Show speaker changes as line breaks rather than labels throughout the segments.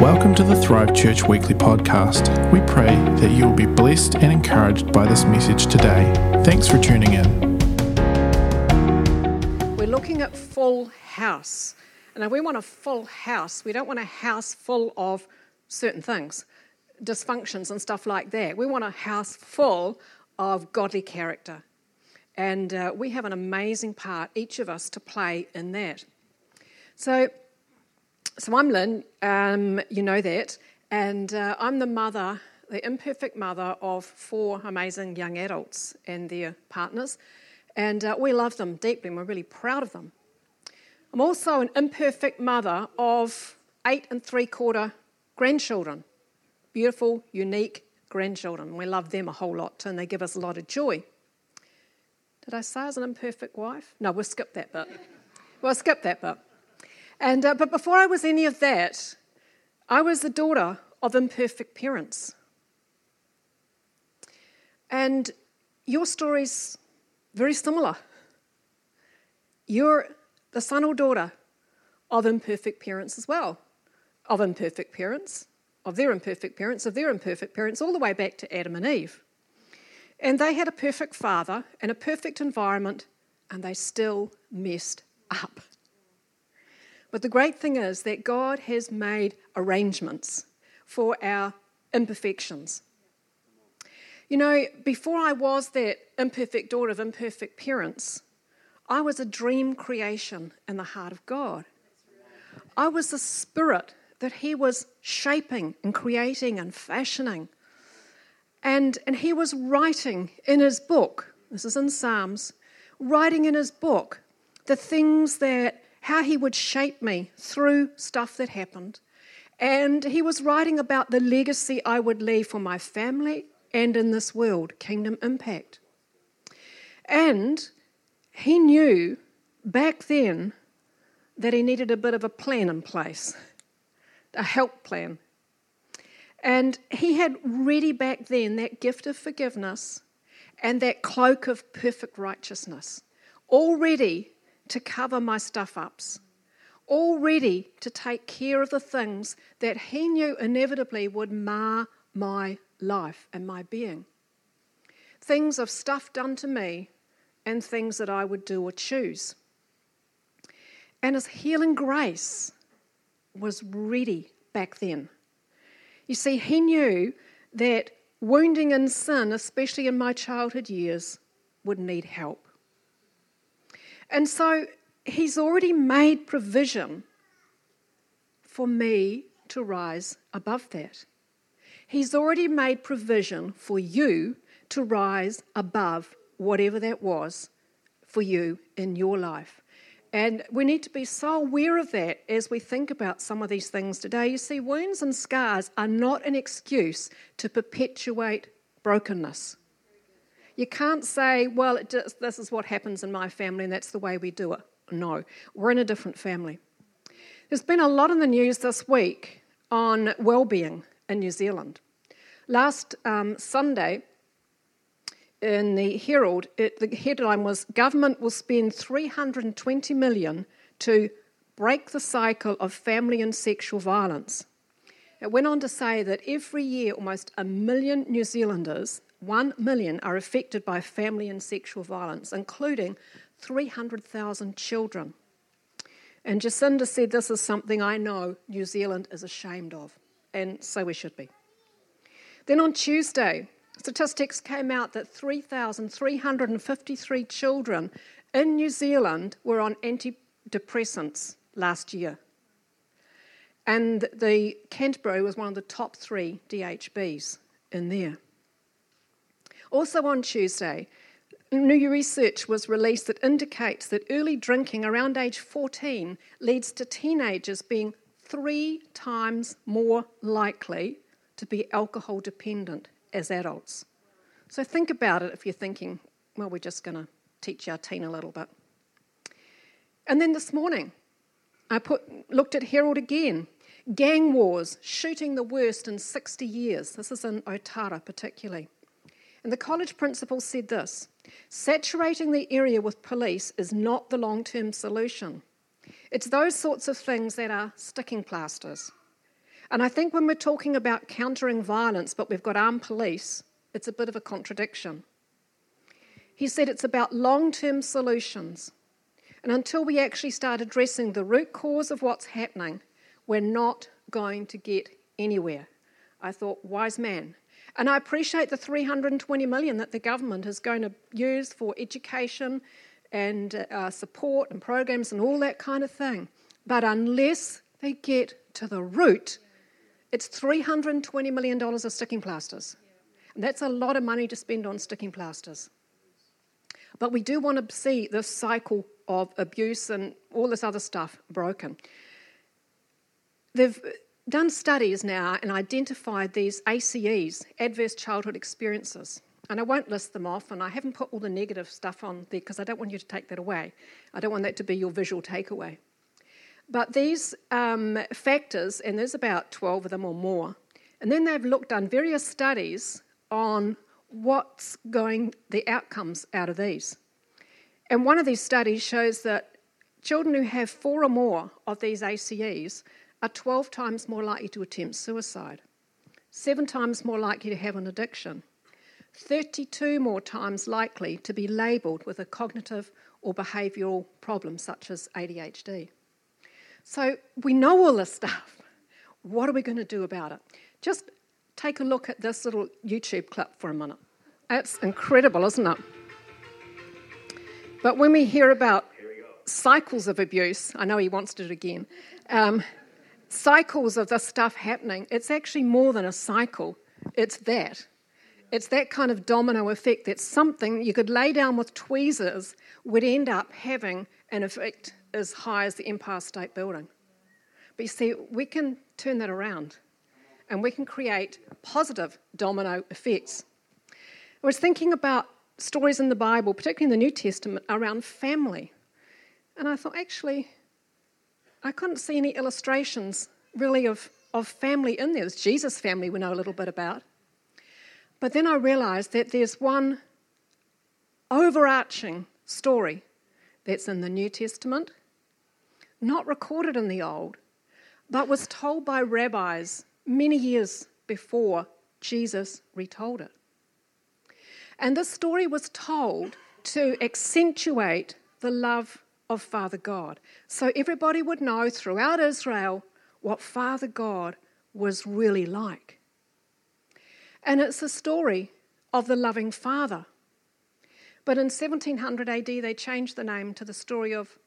Welcome to the Thrive Church Weekly Podcast. We pray that you will be blessed and encouraged by this message today. Thanks for tuning in.
We're looking at full house. And we want a full house, we don't want a house full of certain things, dysfunctions and stuff like that. We want a house full of godly character. And uh, we have an amazing part, each of us, to play in that. So, so I'm Lynne, um, you know that, and uh, I'm the mother, the imperfect mother of four amazing young adults and their partners, and uh, we love them deeply and we're really proud of them. I'm also an imperfect mother of eight and three quarter grandchildren, beautiful, unique grandchildren. We love them a whole lot and they give us a lot of joy. Did I say I was an imperfect wife? No, we'll skip that bit. We'll skip that bit. And, uh, but before I was any of that, I was the daughter of imperfect parents. And your story's very similar. You're the son or daughter of imperfect parents as well, of imperfect parents, of their imperfect parents, of their imperfect parents, all the way back to Adam and Eve. And they had a perfect father and a perfect environment, and they still messed up. But the great thing is that God has made arrangements for our imperfections. You know, before I was that imperfect daughter of imperfect parents, I was a dream creation in the heart of God. I was the spirit that He was shaping and creating and fashioning. And, and He was writing in His book, this is in Psalms, writing in His book the things that how he would shape me through stuff that happened. And he was writing about the legacy I would leave for my family and in this world, kingdom impact. And he knew back then that he needed a bit of a plan in place, a help plan. And he had ready back then that gift of forgiveness and that cloak of perfect righteousness, already to cover my stuff ups, all ready to take care of the things that he knew inevitably would mar my life and my being. Things of stuff done to me and things that I would do or choose. And his healing grace was ready back then. You see, he knew that wounding in sin, especially in my childhood years, would need help. And so he's already made provision for me to rise above that. He's already made provision for you to rise above whatever that was for you in your life. And we need to be so aware of that as we think about some of these things today. You see, wounds and scars are not an excuse to perpetuate brokenness. You can't say, well, just, this is what happens in my family and that's the way we do it. No, we're in a different family. There's been a lot in the news this week on well-being in New Zealand. Last um, Sunday, in the Herald, it, the headline was "Government will spend 320 million to break the cycle of family and sexual violence." It went on to say that every year, almost a million New Zealanders 1 million are affected by family and sexual violence, including 300,000 children. And Jacinda said, This is something I know New Zealand is ashamed of, and so we should be. Then on Tuesday, statistics came out that 3,353 children in New Zealand were on antidepressants last year. And the Canterbury was one of the top three DHBs in there. Also on Tuesday, new research was released that indicates that early drinking around age 14 leads to teenagers being three times more likely to be alcohol dependent as adults. So think about it if you're thinking, well, we're just going to teach our teen a little bit. And then this morning, I put, looked at Herald again. Gang wars, shooting the worst in 60 years. This is in Otara, particularly. And the college principal said this saturating the area with police is not the long term solution. It's those sorts of things that are sticking plasters. And I think when we're talking about countering violence, but we've got armed police, it's a bit of a contradiction. He said it's about long term solutions. And until we actually start addressing the root cause of what's happening, we're not going to get anywhere. I thought, wise man. And I appreciate the 320 million that the government is going to use for education and uh, support and programs and all that kind of thing. But unless they get to the root, it's $320 million of sticking plasters. And that's a lot of money to spend on sticking plasters. But we do want to see this cycle of abuse and all this other stuff broken. They've done studies now and identified these ACEs, adverse childhood experiences. And I won't list them off, and I haven't put all the negative stuff on there because I don't want you to take that away. I don't want that to be your visual takeaway. But these um, factors, and there's about 12 of them or more, and then they've looked on various studies on what's going, the outcomes out of these. And one of these studies shows that children who have four or more of these ACEs are 12 times more likely to attempt suicide, seven times more likely to have an addiction, 32 more times likely to be labelled with a cognitive or behavioural problem such as ADHD. So we know all this stuff. What are we going to do about it? Just take a look at this little YouTube clip for a minute. It's incredible, isn't it? But when we hear about cycles of abuse, I know he wants to do it again, um, cycles of this stuff happening, it's actually more than a cycle. It's that. It's that kind of domino effect that something you could lay down with tweezers would end up having an effect as high as the Empire State Building. But you see, we can turn that around and we can create positive domino effects. I was thinking about stories in the Bible, particularly in the New Testament, around family. And I thought, actually, I couldn't see any illustrations really of, of family in there. There's Jesus' family we know a little bit about. But then I realized that there's one overarching story that's in the New Testament, not recorded in the Old, but was told by rabbis many years before Jesus retold it. And this story was told to accentuate the love of Father God. So everybody would know throughout Israel what Father God was really like. And it's a story of the loving Father. But in 1700 AD, they changed the name to the story of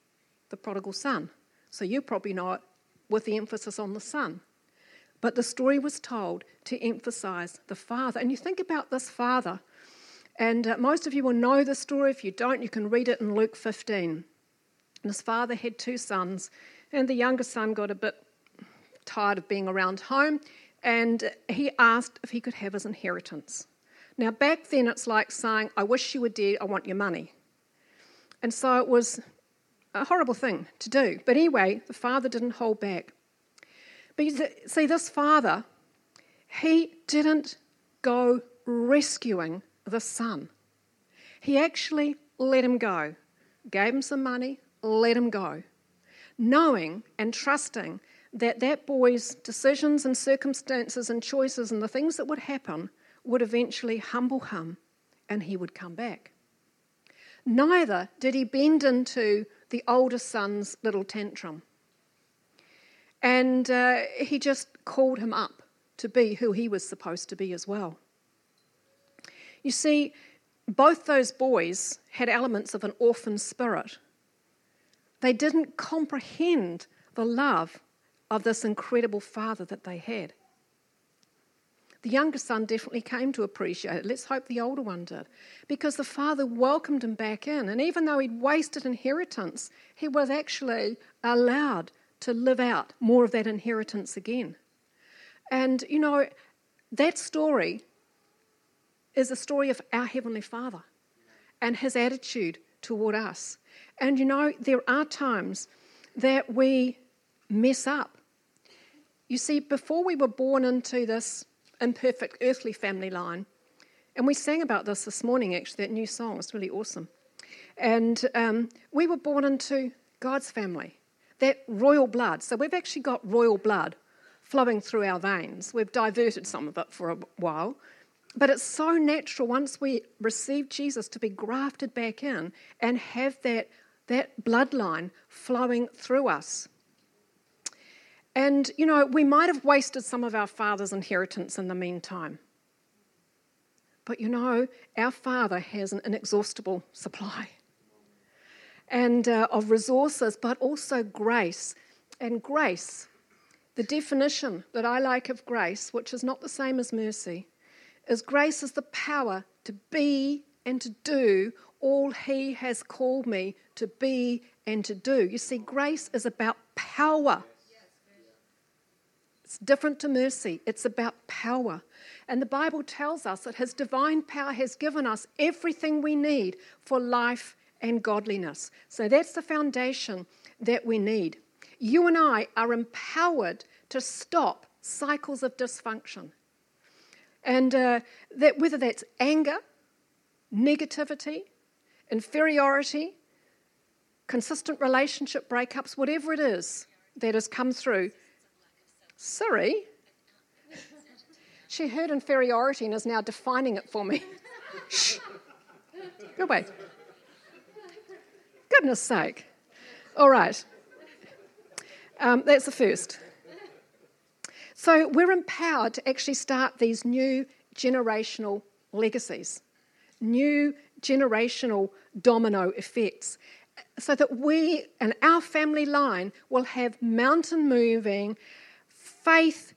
the prodigal son. So you probably know it with the emphasis on the son. But the story was told to emphasize the father. And you think about this father and uh, most of you will know the story. If you don't, you can read it in Luke 15. And his father had two sons, and the younger son got a bit tired of being around home, and he asked if he could have his inheritance. Now, back then, it's like saying, I wish you were dead, I want your money. And so it was a horrible thing to do. But anyway, the father didn't hold back. But see, this father, he didn't go rescuing the son. He actually let him go, gave him some money, let him go, knowing and trusting that that boy's decisions and circumstances and choices and the things that would happen would eventually humble him and he would come back. Neither did he bend into the older son's little tantrum. And uh, he just called him up to be who he was supposed to be as well. You see, both those boys had elements of an orphan spirit. They didn't comprehend the love of this incredible father that they had. The younger son definitely came to appreciate it. Let's hope the older one did. Because the father welcomed him back in. And even though he'd wasted inheritance, he was actually allowed to live out more of that inheritance again. And, you know, that story is a story of our Heavenly Father and His attitude toward us. And you know, there are times that we mess up. You see, before we were born into this imperfect earthly family line, and we sang about this this morning, actually, that new song, it's really awesome. And um, we were born into God's family, that royal blood. So we've actually got royal blood flowing through our veins. We've diverted some of it for a while. But it's so natural once we receive Jesus to be grafted back in and have that, that bloodline flowing through us. And, you know, we might have wasted some of our father's inheritance in the meantime. But, you know, our father has an inexhaustible supply and uh, of resources, but also grace. And grace, the definition that I like of grace, which is not the same as mercy, is grace is the power to be and to do all He has called me to be and to do. You see, grace is about power. It's different to mercy, it's about power. And the Bible tells us that His divine power has given us everything we need for life and godliness. So that's the foundation that we need. You and I are empowered to stop cycles of dysfunction. And uh, that whether that's anger, negativity, inferiority, consistent relationship breakups, whatever it is that has come through. Siri, she heard inferiority and is now defining it for me. Shh. Go away. Goodness sake. All right. Um, that's the first. So we're empowered to actually start these new generational legacies, new generational domino effects, so that we and our family line will have mountain moving, faith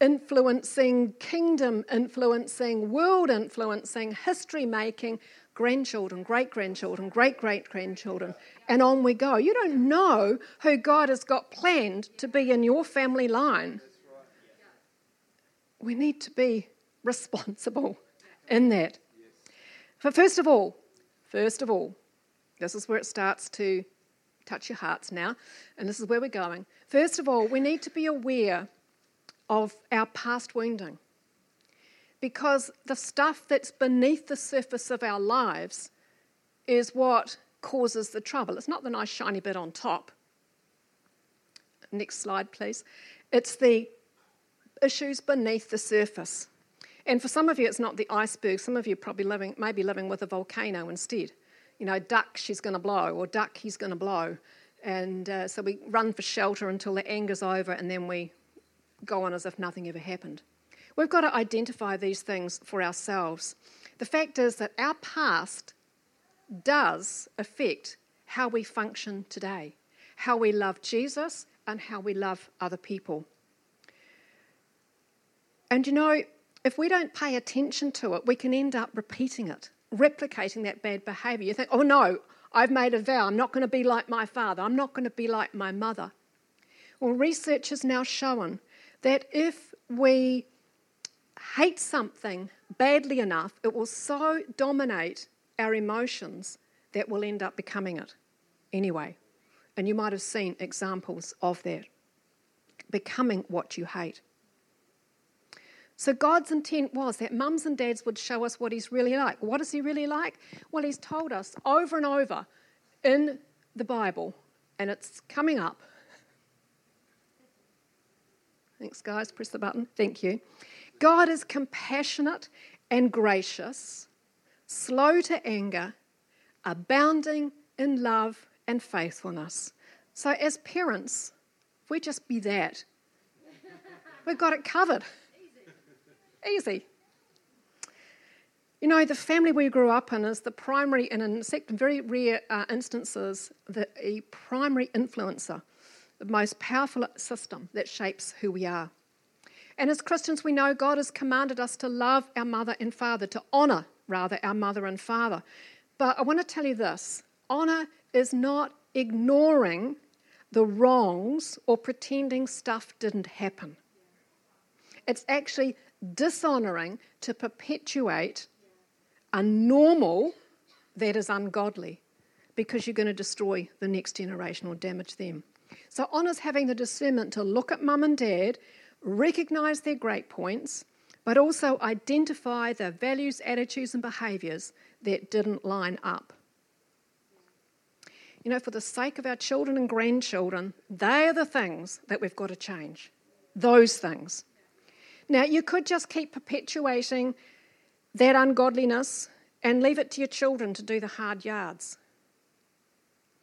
influencing, kingdom influencing, world influencing, history making grandchildren, great grandchildren, great great grandchildren, and on we go. You don't know who God has got planned to be in your family line. We need to be responsible in that. But first of all, first of all, this is where it starts to touch your hearts now, and this is where we're going. First of all, we need to be aware of our past wounding because the stuff that's beneath the surface of our lives is what causes the trouble. It's not the nice shiny bit on top. Next slide, please. It's the issues beneath the surface. And for some of you, it's not the iceberg. Some of you probably living, maybe living with a volcano instead. You know, duck, she's going to blow, or duck, he's going to blow. And uh, so we run for shelter until the anger's over, and then we go on as if nothing ever happened. We've got to identify these things for ourselves. The fact is that our past does affect how we function today, how we love Jesus, and how we love other people. And you know, if we don't pay attention to it, we can end up repeating it, replicating that bad behavior. You think, oh no, I've made a vow, I'm not going to be like my father, I'm not going to be like my mother. Well, research has now shown that if we hate something badly enough, it will so dominate our emotions that we'll end up becoming it anyway. And you might have seen examples of that becoming what you hate. So, God's intent was that mums and dads would show us what He's really like. What is He really like? Well, He's told us over and over in the Bible, and it's coming up. Thanks, guys. Press the button. Thank you. God is compassionate and gracious, slow to anger, abounding in love and faithfulness. So, as parents, we just be that, we've got it covered. Easy. You know, the family we grew up in is the primary, and in very rare uh, instances, the a primary influencer, the most powerful system that shapes who we are. And as Christians, we know God has commanded us to love our mother and father, to honour, rather, our mother and father. But I want to tell you this honour is not ignoring the wrongs or pretending stuff didn't happen. It's actually dishonouring to perpetuate a normal that is ungodly because you're going to destroy the next generation or damage them. So, honours having the discernment to look at mum and dad recognize their great points, but also identify the values, attitudes, and behaviours that didn't line up. You know, for the sake of our children and grandchildren, they are the things that we've got to change. those things. Now, you could just keep perpetuating that ungodliness and leave it to your children to do the hard yards.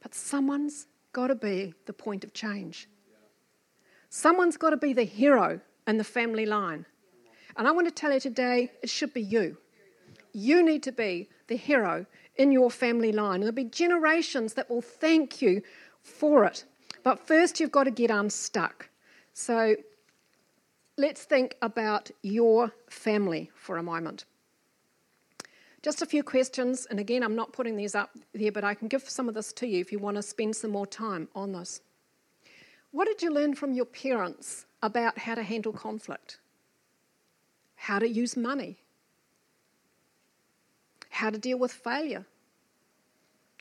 But someone's got to be the point of change. Someone's got to be the hero in the family line. And I want to tell you today, it should be you. You need to be the hero in your family line. And there'll be generations that will thank you for it. But first, you've got to get unstuck. So let's think about your family for a moment. Just a few questions, and again, I'm not putting these up there, but I can give some of this to you if you want to spend some more time on this. What did you learn from your parents about how to handle conflict? How to use money? How to deal with failure?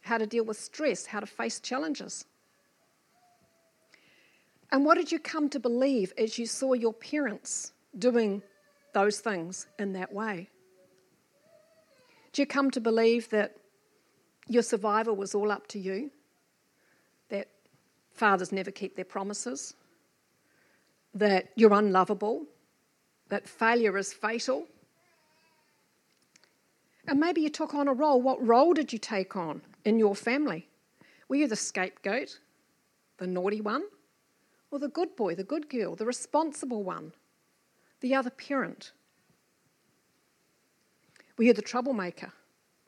How to deal with stress? How to face challenges? And what did you come to believe as you saw your parents doing those things in that way? Do you come to believe that your survival was all up to you? That fathers never keep their promises? That you're unlovable? That failure is fatal? And maybe you took on a role. What role did you take on in your family? Were you the scapegoat, the naughty one, or the good boy, the good girl, the responsible one, the other parent? Were you the troublemaker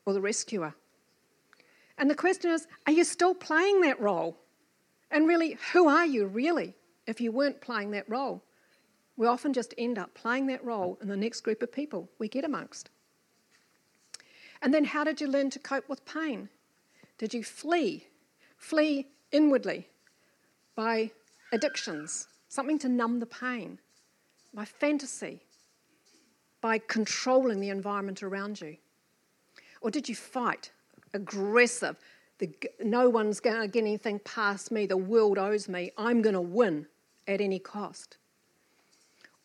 or the rescuer? And the question is are you still playing that role? And really, who are you really if you weren't playing that role? We often just end up playing that role in the next group of people we get amongst. And then, how did you learn to cope with pain? Did you flee? Flee inwardly by addictions, something to numb the pain, by fantasy, by controlling the environment around you? Or did you fight, aggressive? The, no one's going to get anything past me. The world owes me. I'm going to win at any cost.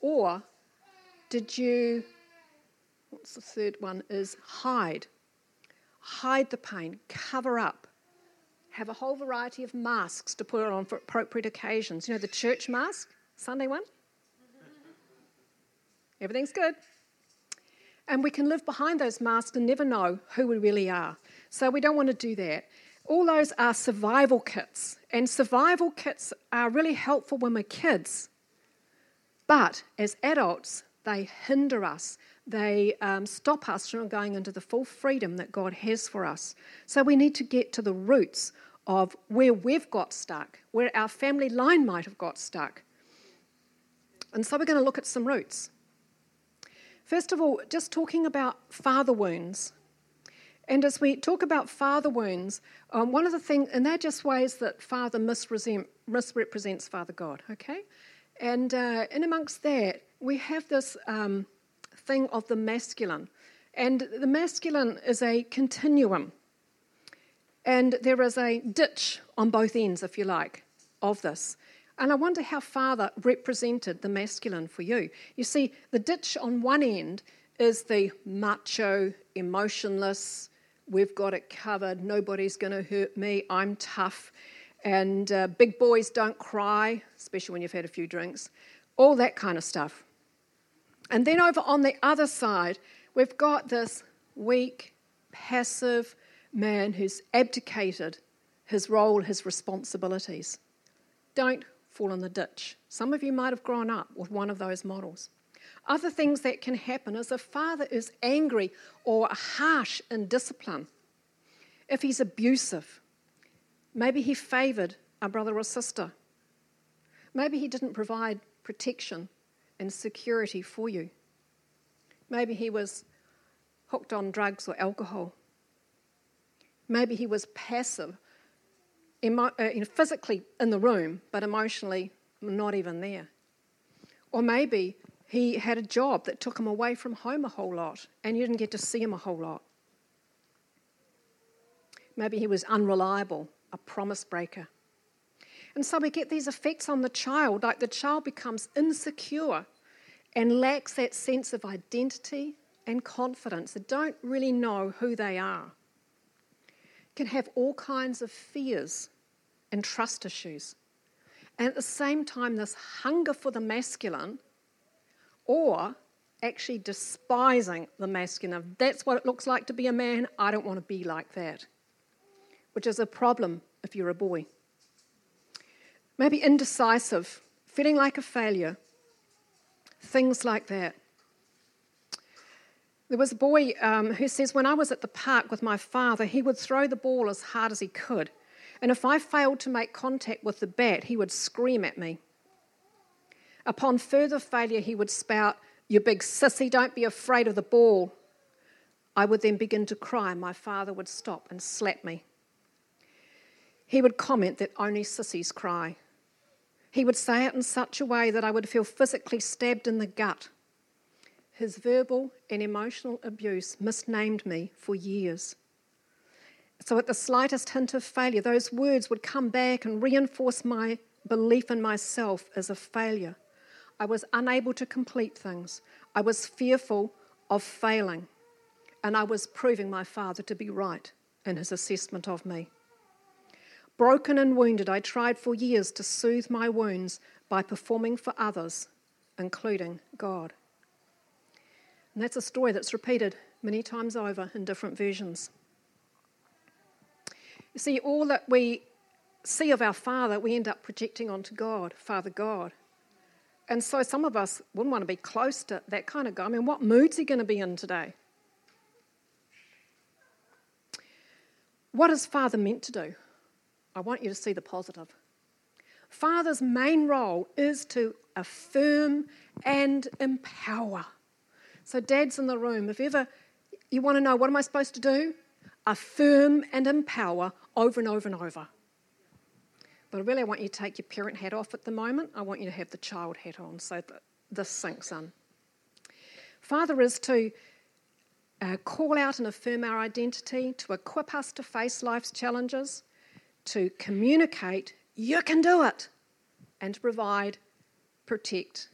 Or did you, what's the third one, is hide. Hide the pain, cover up. Have a whole variety of masks to put on for appropriate occasions. You know, the church mask, Sunday one? Everything's good. And we can live behind those masks and never know who we really are. So we don't want to do that. All those are survival kits. And survival kits are really helpful when we're kids. But as adults, they hinder us. They um, stop us from going into the full freedom that God has for us. So we need to get to the roots of where we've got stuck, where our family line might have got stuck. And so we're going to look at some roots. First of all, just talking about father wounds. And as we talk about father wounds, um, one of the things, and they're just ways that father misrepresents Father God, okay? And uh, in amongst that, we have this um, thing of the masculine. And the masculine is a continuum. And there is a ditch on both ends, if you like, of this. And I wonder how father represented the masculine for you. You see, the ditch on one end is the macho, emotionless, we've got it covered, nobody's going to hurt me, I'm tough, and uh, big boys don't cry, especially when you've had a few drinks, all that kind of stuff. And then over on the other side, we've got this weak, passive man who's abdicated his role, his responsibilities. Don't fall in the ditch. Some of you might have grown up with one of those models. Other things that can happen is if father is angry or harsh in discipline, if he's abusive, maybe he favoured a brother or sister, maybe he didn't provide protection and security for you, maybe he was hooked on drugs or alcohol, maybe he was passive emo- uh, physically in the room, but emotionally not even there. Or maybe he had a job that took him away from home a whole lot and you didn't get to see him a whole lot. Maybe he was unreliable, a promise breaker. And so we get these effects on the child, like the child becomes insecure and lacks that sense of identity and confidence. They don't really know who they are can have all kinds of fears and trust issues. and at the same time, this hunger for the masculine, or actually despising the masculine. That's what it looks like to be a man, I don't want to be like that, which is a problem if you're a boy. Maybe indecisive, feeling like a failure, things like that. There was a boy um, who says, When I was at the park with my father, he would throw the ball as hard as he could. And if I failed to make contact with the bat, he would scream at me. Upon further failure, he would spout, You big sissy, don't be afraid of the ball. I would then begin to cry, and my father would stop and slap me. He would comment that only sissies cry. He would say it in such a way that I would feel physically stabbed in the gut. His verbal and emotional abuse misnamed me for years. So, at the slightest hint of failure, those words would come back and reinforce my belief in myself as a failure. I was unable to complete things. I was fearful of failing. And I was proving my father to be right in his assessment of me. Broken and wounded, I tried for years to soothe my wounds by performing for others, including God. And that's a story that's repeated many times over in different versions. You see, all that we see of our Father, we end up projecting onto God, Father God. And so some of us wouldn't want to be close to that kind of guy. I mean, what mood's he going to be in today? What is Father meant to do? I want you to see the positive. Father's main role is to affirm and empower. So, dads in the room, if ever you want to know what am I supposed to do? Affirm and empower over and over and over. But really, I want you to take your parent hat off at the moment. I want you to have the child hat on so that this sinks in. Father is to uh, call out and affirm our identity, to equip us to face life's challenges, to communicate, you can do it, and to provide, protect.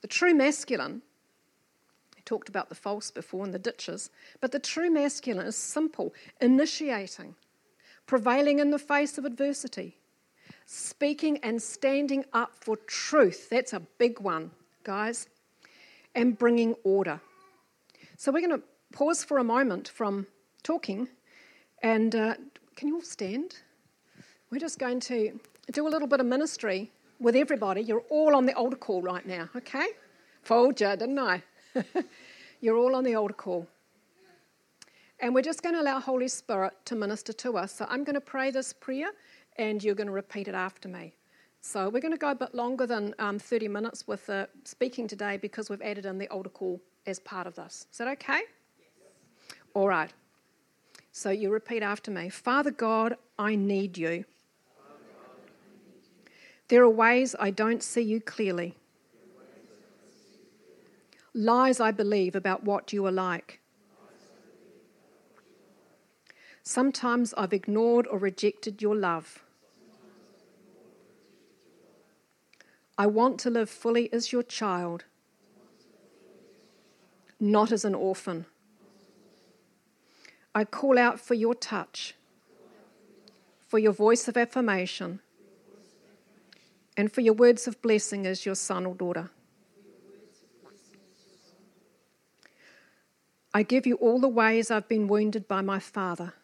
The true masculine I talked about the false before and the ditches, but the true masculine is simple, initiating, prevailing in the face of adversity, speaking and standing up for truth. That's a big one, guys, and bringing order. So we're going to pause for a moment from talking, and uh, can you all stand? We're just going to do a little bit of ministry with everybody. You're all on the altar call right now, okay? Fold you, didn't I? You're all on the altar call. And we're just going to allow Holy Spirit to minister to us. So I'm going to pray this prayer and you're going to repeat it after me. So we're going to go a bit longer than um, 30 minutes with the speaking today because we've added in the altar call as part of this. Is that okay? Yes. All right. So you repeat after me Father God, I need you. There are ways I don't see you clearly lies I believe about what you are like. Sometimes I've ignored or rejected your love. I want to live fully as your child, not as an orphan. I call out for your touch, for your voice of affirmation, and for your words of blessing as your son or daughter. I give you all the ways I've been wounded by my Father,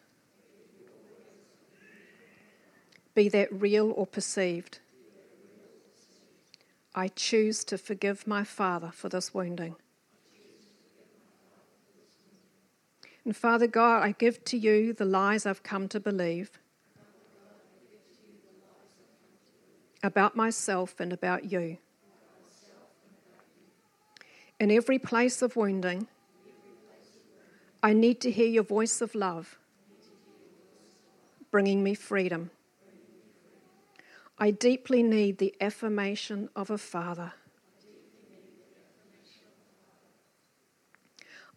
be that real or perceived. I choose to forgive my Father for this wounding. And Father God, I give to you the lies I've come to believe about myself and about you. In every place of wounding, I need to hear your voice of love, bringing me freedom. I deeply need the affirmation of a father.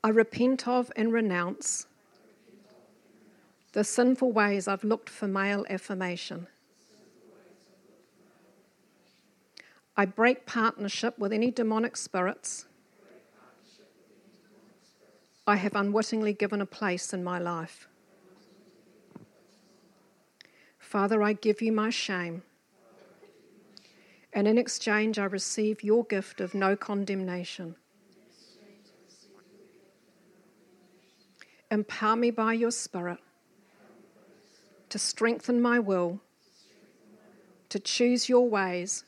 I repent of and renounce the sinful ways I've looked for male affirmation. I break partnership with any demonic spirits I have unwittingly given a place in my life. Father, I give you my shame and in exchange I receive your gift of no condemnation. Empower me by your Spirit to strengthen my will, to choose your ways,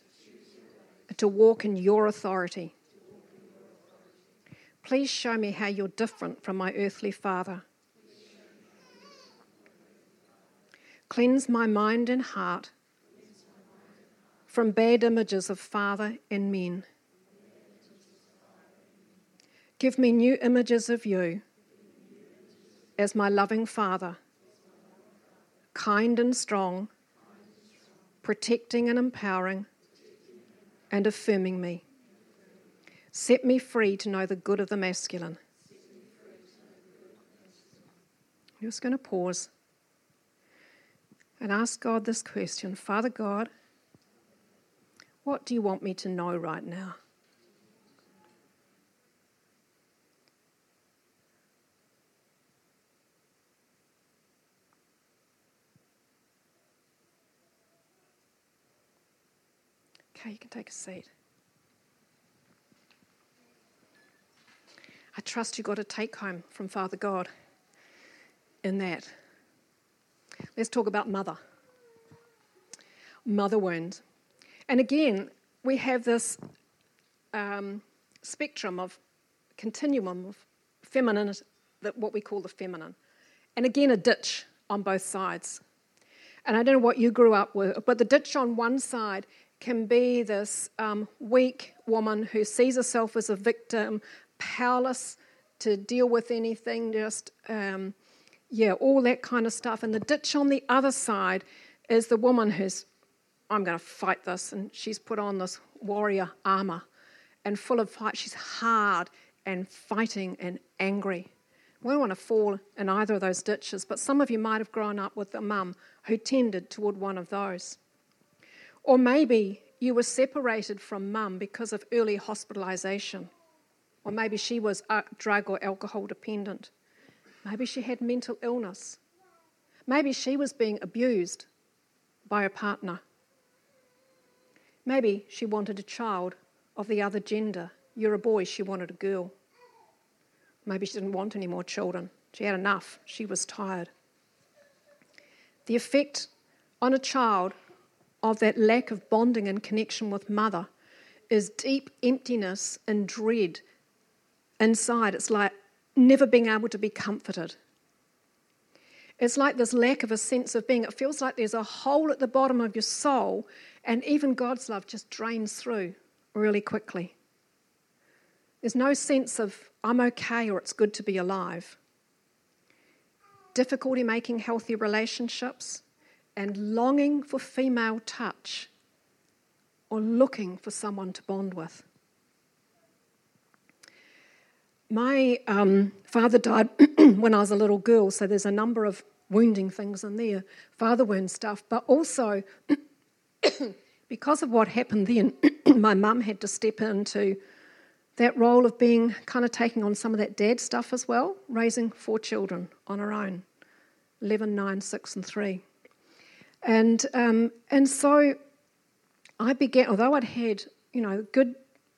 to walk in your authority. Please show me how you're different from my earthly father. Cleanse my mind and heart from bad images of father and men. Give me new images of you as my loving Father, kind and strong, protecting and empowering, and affirming me. Set me free to know the good of the masculine. I'm just going to pause and ask God this question Father God, what do you want me to know right now? Okay, you can take a seat. I trust you got a take home from Father God in that. Let's talk about mother. Mother wound. And again, we have this um, spectrum of continuum of feminine, what we call the feminine. And again, a ditch on both sides. And I don't know what you grew up with, but the ditch on one side can be this um, weak woman who sees herself as a victim, powerless to deal with anything, just, um, yeah, all that kind of stuff. And the ditch on the other side is the woman who's, I'm going to fight this, and she's put on this warrior armor and full of fight. She's hard and fighting and angry. We don't want to fall in either of those ditches, but some of you might have grown up with a mum who tended toward one of those. Or maybe you were separated from mum because of early hospitalisation. Or maybe she was uh, drug or alcohol dependent. Maybe she had mental illness. Maybe she was being abused by a partner. Maybe she wanted a child of the other gender. You're a boy, she wanted a girl. Maybe she didn't want any more children. She had enough. She was tired. The effect on a child of that lack of bonding and connection with mother is deep emptiness and dread inside. It's like never being able to be comforted. It's like this lack of a sense of being. It feels like there's a hole at the bottom of your soul, and even God's love just drains through really quickly. There's no sense of, I'm okay or it's good to be alive. Difficulty making healthy relationships, and longing for female touch or looking for someone to bond with. My um, father died when I was a little girl, so there's a number of wounding things in there, father wound stuff, but also because of what happened then, my mum had to step into that role of being kind of taking on some of that dad stuff as well, raising four children on her own 11, 9, 6, and 3. And, um, and so I began, although I'd had, you know, good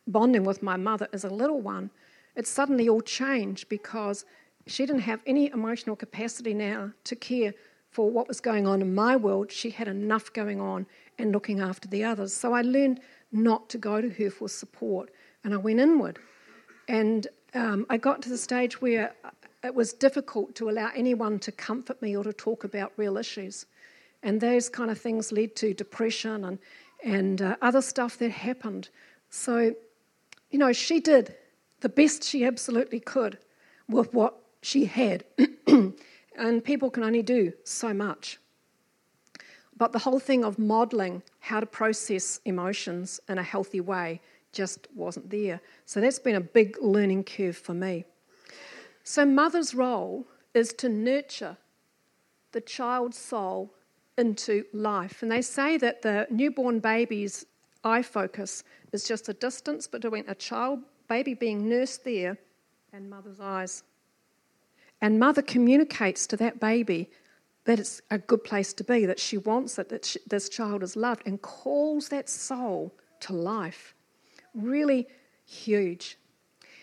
bonding with my mother as a little one, it suddenly all changed because she didn't have any emotional capacity now to care for what was going on in my world. She had enough going on and looking after the others. So I learned not to go to her for support and I went inward. And um, I got to the stage where it was difficult to allow anyone to comfort me or to talk about real issues. And those kind of things led to depression and, and uh, other stuff that happened. So, you know, she did the best she absolutely could with what she had. and people can only do so much. But the whole thing of modeling how to process emotions in a healthy way just wasn't there. So that's been a big learning curve for me. So, mother's role is to nurture the child's soul into life. And they say that the newborn baby's eye focus is just a distance between a child baby being nursed there and mother's eyes. And mother communicates to that baby that it's a good place to be, that she wants it, that she, this child is loved, and calls that soul to life. Really huge.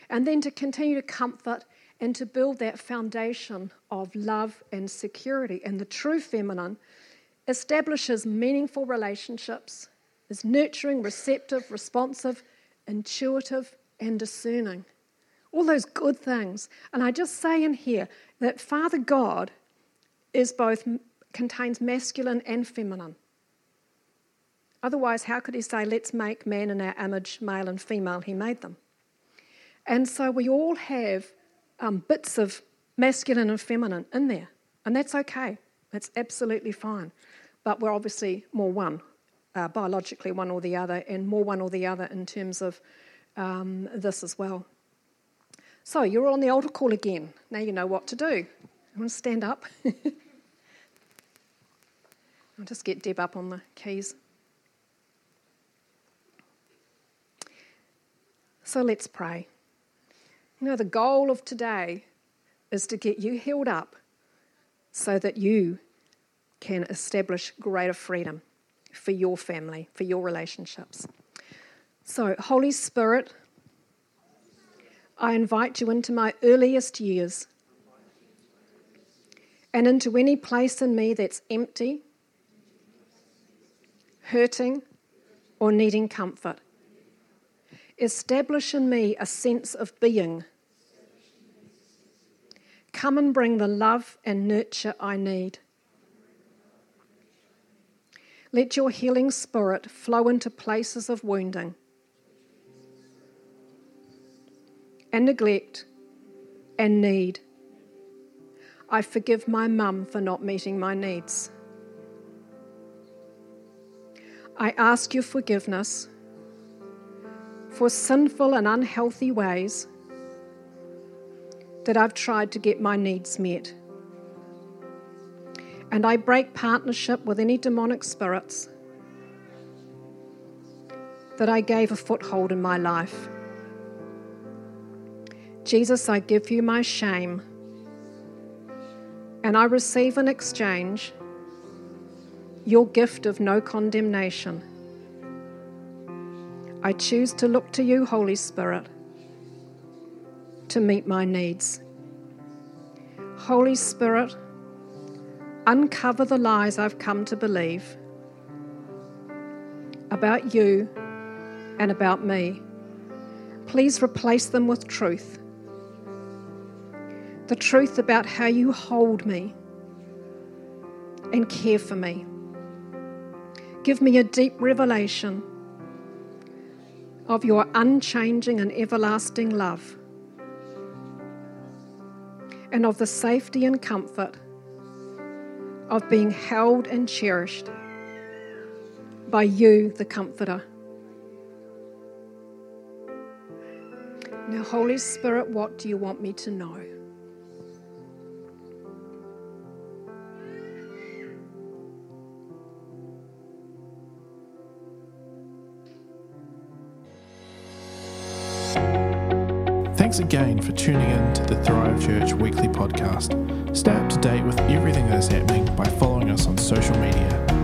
And then to continue to comfort and to build that foundation of love and security. And the true feminine establishes meaningful relationships, is nurturing, receptive, responsive, intuitive, and discerning. All those good things. And I just say in here that Father God is both contains masculine and feminine. Otherwise, how could he say, let's make man in our image, male and female? He made them. And so we all have um, bits of masculine and feminine in there. And that's okay. That's absolutely fine. But we're obviously more one, uh, biologically one or the other, and more one or the other in terms of um, this as well. So you're on the altar call again. Now you know what to do. You want to stand up? I'll just get Deb up on the keys. So let's pray. You know, the goal of today is to get you healed up so that you can establish greater freedom for your family, for your relationships. So, Holy Spirit, I invite you into my earliest years and into any place in me that's empty, hurting, or needing comfort. Establish in me a sense of being. Come and bring the love and nurture I need. Let your healing spirit flow into places of wounding and neglect and need. I forgive my mum for not meeting my needs. I ask your forgiveness for sinful and unhealthy ways that I've tried to get my needs met. And I break partnership with any demonic spirits that I gave a foothold in my life. Jesus, I give you my shame, and I receive in exchange your gift of no condemnation. I choose to look to you, Holy Spirit, to meet my needs. Holy Spirit, uncover the lies I've come to believe about you and about me. Please replace them with truth. The truth about how you hold me and care for me. Give me a deep revelation of your unchanging and everlasting love, and of the safety and comfort of being held and cherished by you, the Comforter. Now, Holy Spirit, what do you want me to know?
Thanks again for tuning in to the Thrive Church weekly podcast. Stay up to date with everything that is happening by following us on social media.